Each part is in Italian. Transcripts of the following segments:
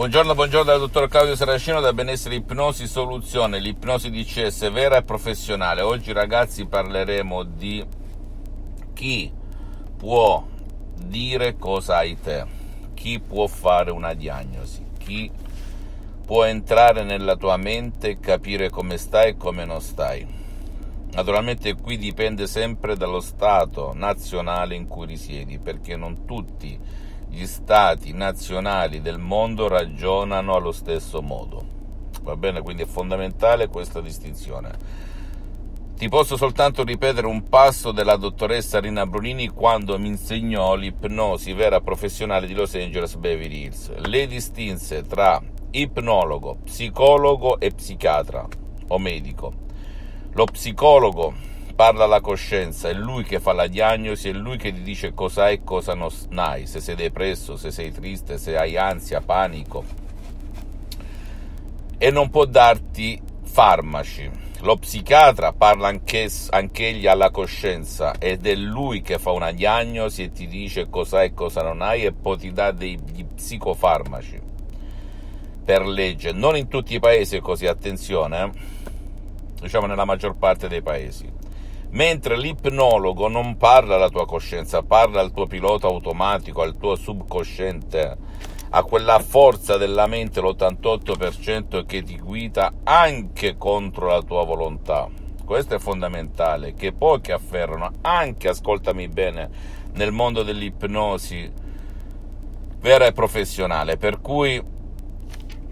Buongiorno, buongiorno dal dottor Claudio Saracino da Benessere Ipnosi Soluzione, l'ipnosi DCS vera e professionale. Oggi ragazzi parleremo di chi può dire cosa hai te, chi può fare una diagnosi, chi può entrare nella tua mente e capire come stai e come non stai. Naturalmente qui dipende sempre dallo stato nazionale in cui risiedi, perché non tutti gli stati nazionali del mondo ragionano allo stesso modo. Va bene? Quindi è fondamentale questa distinzione. Ti posso soltanto ripetere un passo della dottoressa Rina Brunini quando mi insegnò l'ipnosi vera professionale di Los Angeles Beverly Hills. Lei distinse tra ipnologo, psicologo e psichiatra o medico. Lo psicologo parla alla coscienza, è lui che fa la diagnosi, è lui che ti dice cosa hai e cosa non hai, se sei depresso, se sei triste, se hai ansia, panico. E non può darti farmaci. Lo psichiatra parla anch'egli alla coscienza ed è lui che fa una diagnosi e ti dice cosa hai e cosa non hai e poi ti dà degli psicofarmaci per legge. Non in tutti i paesi è così, attenzione, eh? diciamo nella maggior parte dei paesi mentre l'ipnologo non parla alla tua coscienza, parla al tuo pilota automatico, al tuo subconsciente, a quella forza della mente, l'88% che ti guida anche contro la tua volontà. Questo è fondamentale, che pochi afferrano, anche, ascoltami bene, nel mondo dell'ipnosi vera e professionale, per cui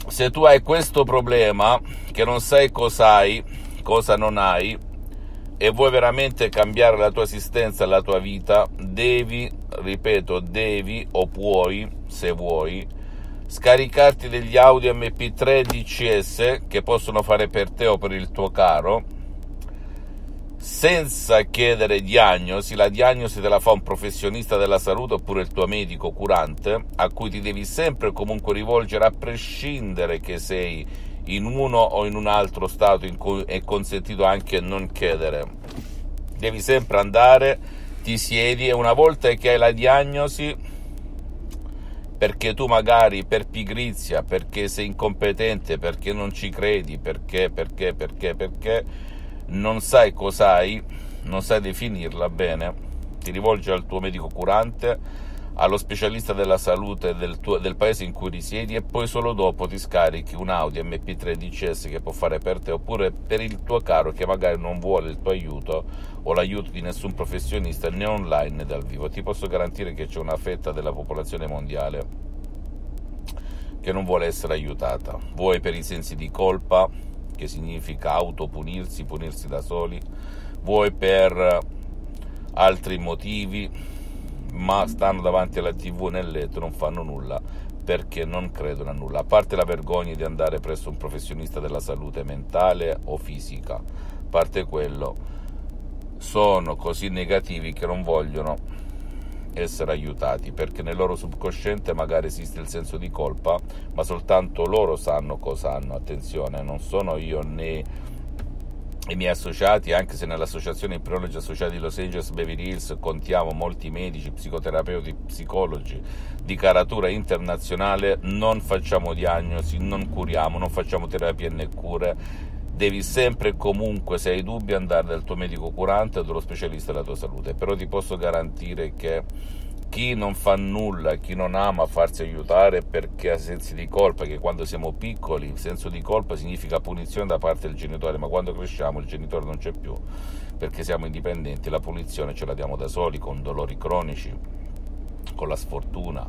se tu hai questo problema, che non sai cosa hai, cosa non hai, e vuoi veramente cambiare la tua esistenza, la tua vita, devi, ripeto, devi o puoi, se vuoi, scaricarti degli audio MP3 DCS che possono fare per te o per il tuo caro, senza chiedere diagnosi, la diagnosi te la fa un professionista della salute oppure il tuo medico curante, a cui ti devi sempre comunque rivolgere a prescindere che sei in uno o in un altro stato in cui è consentito anche non chiedere. Devi sempre andare, ti siedi e una volta che hai la diagnosi, perché tu magari per pigrizia, perché sei incompetente, perché non ci credi, perché, perché, perché, perché non sai cos'hai, non sai definirla bene, ti rivolgi al tuo medico curante allo specialista della salute del, tuo, del, paese in cui risiedi e poi solo dopo ti scarichi un Audi MP3 DCS che può fare per te oppure per il tuo caro che magari non vuole il tuo aiuto o l'aiuto di nessun professionista né online né dal vivo. Ti posso garantire che c'è una fetta della popolazione mondiale che non vuole essere aiutata, vuoi per i sensi di colpa, che significa autopunirsi, punirsi da soli, vuoi per altri motivi ma stanno davanti alla tv nel letto, non fanno nulla perché non credono a nulla, a parte la vergogna di andare presso un professionista della salute mentale o fisica, a parte quello, sono così negativi che non vogliono essere aiutati perché nel loro subconsciente magari esiste il senso di colpa, ma soltanto loro sanno cosa hanno. Attenzione, non sono io né i miei associati, anche se nell'associazione Ipnologi Associati di Los Angeles Beverly Hills contiamo molti medici, psicoterapeuti, psicologi di caratura internazionale, non facciamo diagnosi, non curiamo, non facciamo terapie né cure. Devi sempre e comunque, se hai dubbi, andare dal tuo medico curante o dallo specialista della tua salute. Però ti posso garantire che chi non fa nulla, chi non ama farsi aiutare perché ha sensi di colpa, che quando siamo piccoli il senso di colpa significa punizione da parte del genitore, ma quando cresciamo il genitore non c'è più, perché siamo indipendenti, la punizione ce la diamo da soli, con dolori cronici, con la sfortuna,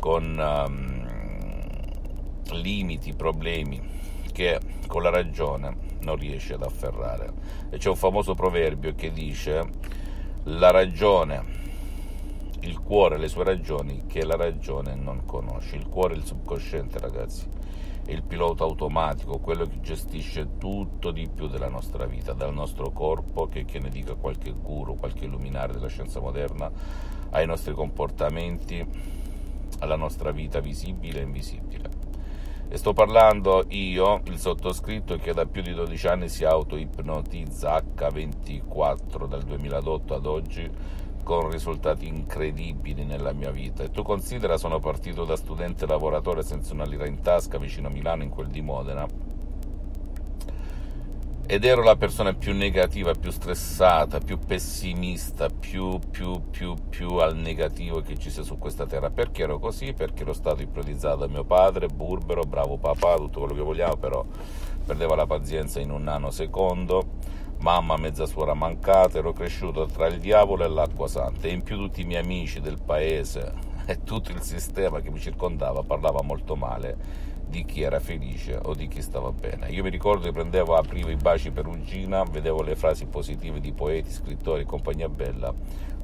con um, limiti, problemi che con la ragione non riesce ad afferrare. E c'è un famoso proverbio che dice la ragione il cuore le sue ragioni che la ragione non conosce. Il cuore è il subconsciente, ragazzi, è il pilota automatico, quello che gestisce tutto di più della nostra vita, dal nostro corpo, che, che ne dica qualche guru, qualche illuminare della scienza moderna, ai nostri comportamenti, alla nostra vita visibile e invisibile. E sto parlando io, il sottoscritto, che da più di 12 anni si auto-ipnotizza H24 dal 2008 ad oggi con risultati incredibili nella mia vita. E tu considera, sono partito da studente lavoratore senza una lira in tasca vicino a Milano, in quel di Modena, ed ero la persona più negativa, più stressata, più pessimista, più, più, più, più al negativo che ci sia su questa terra. Perché ero così? Perché ero stato ipnotizzato da mio padre, burbero, bravo papà, tutto quello che vogliamo, però perdeva la pazienza in un nanosecondo mamma mezza suora mancata, ero cresciuto tra il diavolo e l'acqua santa e in più tutti i miei amici del paese e tutto il sistema che mi circondava parlava molto male di chi era felice o di chi stava bene. Io mi ricordo che prendevo, aprivo i baci perugina, vedevo le frasi positive di poeti, scrittori, compagnia bella,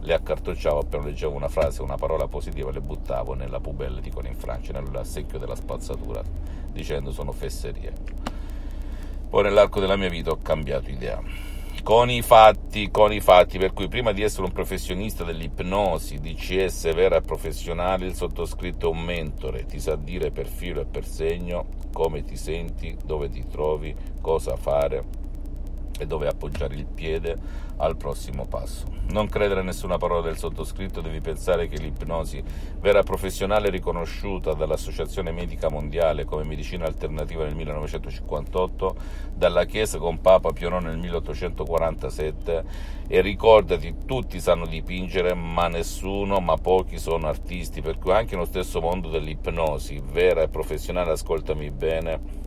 le accartocciavo appena leggevo una frase, una parola positiva, le buttavo nella pubella, dicono in Francia, nel secchio della spazzatura, dicendo sono fesserie. Poi nell'arco della mia vita ho cambiato idea. Con i fatti, con i fatti, per cui prima di essere un professionista dell'ipnosi, DCS vera e professionale, il sottoscritto è un mentore, ti sa dire per filo e per segno come ti senti, dove ti trovi, cosa fare, e dove appoggiare il piede al prossimo passo. Non credere a nessuna parola del sottoscritto, devi pensare che l'ipnosi vera professionale riconosciuta dall'Associazione Medica Mondiale come medicina alternativa nel 1958, dalla Chiesa con Papa Pio IX nel 1847 e ricordati, tutti sanno dipingere, ma nessuno, ma pochi sono artisti, per cui anche nello stesso mondo dell'ipnosi vera e professionale, ascoltami bene,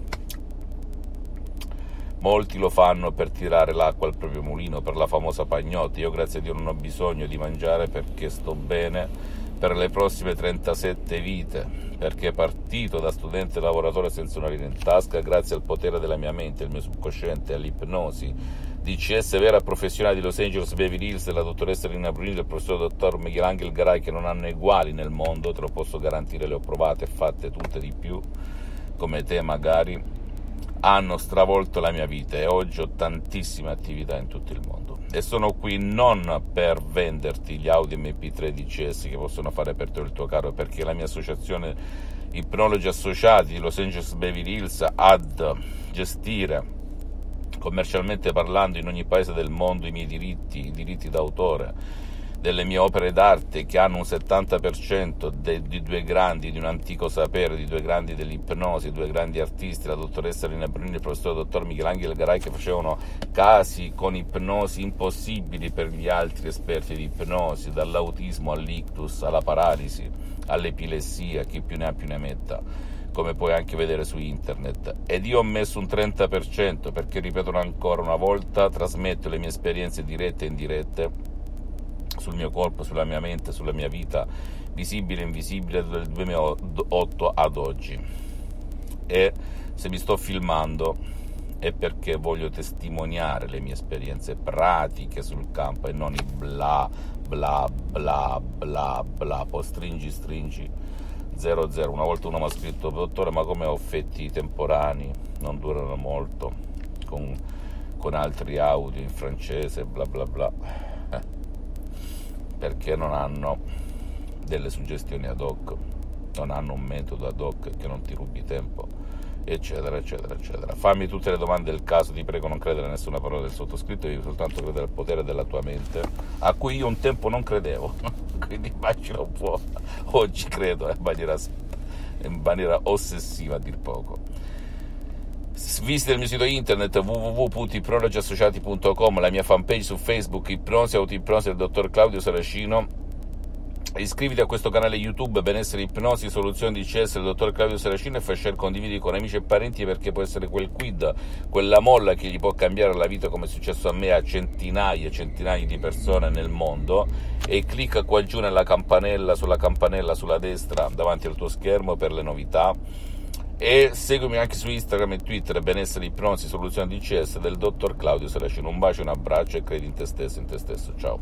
Molti lo fanno per tirare l'acqua al proprio mulino, per la famosa pagnotta. Io grazie a Dio non ho bisogno di mangiare perché sto bene. Per le prossime 37 vite, perché partito da studente lavoratore senza una linea in tasca, grazie al potere della mia mente, il mio subconsciente, all'ipnosi, DCS vera professionale di Los Angeles Beverly Hills della dottoressa Rina Brunini e il professor dottor Michelangelo Garay che non hanno uguali nel mondo, te lo posso garantire, le ho provate e fatte tutte di più, come te magari, hanno stravolto la mia vita e oggi ho tantissime attività in tutto il mondo. E sono qui non per venderti gli Audi MP3 DCS che possono fare per te il tuo caro, perché la mia associazione Ipnologi Associati di Los Angeles Beverly Hills ad gestire commercialmente parlando in ogni paese del mondo i miei diritti, i diritti d'autore delle mie opere d'arte che hanno un 70% de, di due grandi, di un antico sapere, di due grandi dell'ipnosi, due grandi artisti, la dottoressa Rina Bruni e il professor dottor Michelangelo Garai che facevano casi con ipnosi impossibili per gli altri esperti di ipnosi, dall'autismo all'ictus, alla paralisi, all'epilessia, chi più ne ha più ne metta come puoi anche vedere su internet. Ed io ho messo un 30% perché, ripeto ancora una volta, trasmetto le mie esperienze dirette e indirette sul mio corpo, sulla mia mente, sulla mia vita, visibile e invisibile dal 2008 ad oggi. E se mi sto filmando è perché voglio testimoniare le mie esperienze pratiche sul campo e non i bla bla bla bla bla, poi stringi stringi 00. Una volta uno mi ha scritto, dottore, ma come ho effetti temporanei, non durano molto, con, con altri audio in francese, bla bla bla perché non hanno delle suggestioni ad hoc, non hanno un metodo ad hoc che non ti rubi tempo, eccetera, eccetera, eccetera. Fammi tutte le domande del caso, ti prego non credere a nessuna parola del sottoscritto, devi soltanto credere al potere della tua mente, a cui io un tempo non credevo, quindi immagino un po', oggi credo eh, in maniera, in maniera ossessiva a dir poco visita il mio sito internet www.ipronologiassociati.com, la mia fanpage su Facebook, Ipnosi Autoipnosi del dottor Claudio Saracino. Iscriviti a questo canale YouTube Benessere Ipnosi Soluzioni di CS del dottor Claudio Saracino e fai share, condividi con amici e parenti perché può essere quel quid, quella molla che gli può cambiare la vita come è successo a me a centinaia e centinaia di persone nel mondo e clicca qua giù nella campanella, sulla campanella sulla destra davanti al tuo schermo per le novità e seguimi anche su Instagram e Twitter benessere ipnosi soluzione DCS del dottor Claudio Saracino un bacio un abbraccio e credi in te stesso in te stesso. Ciao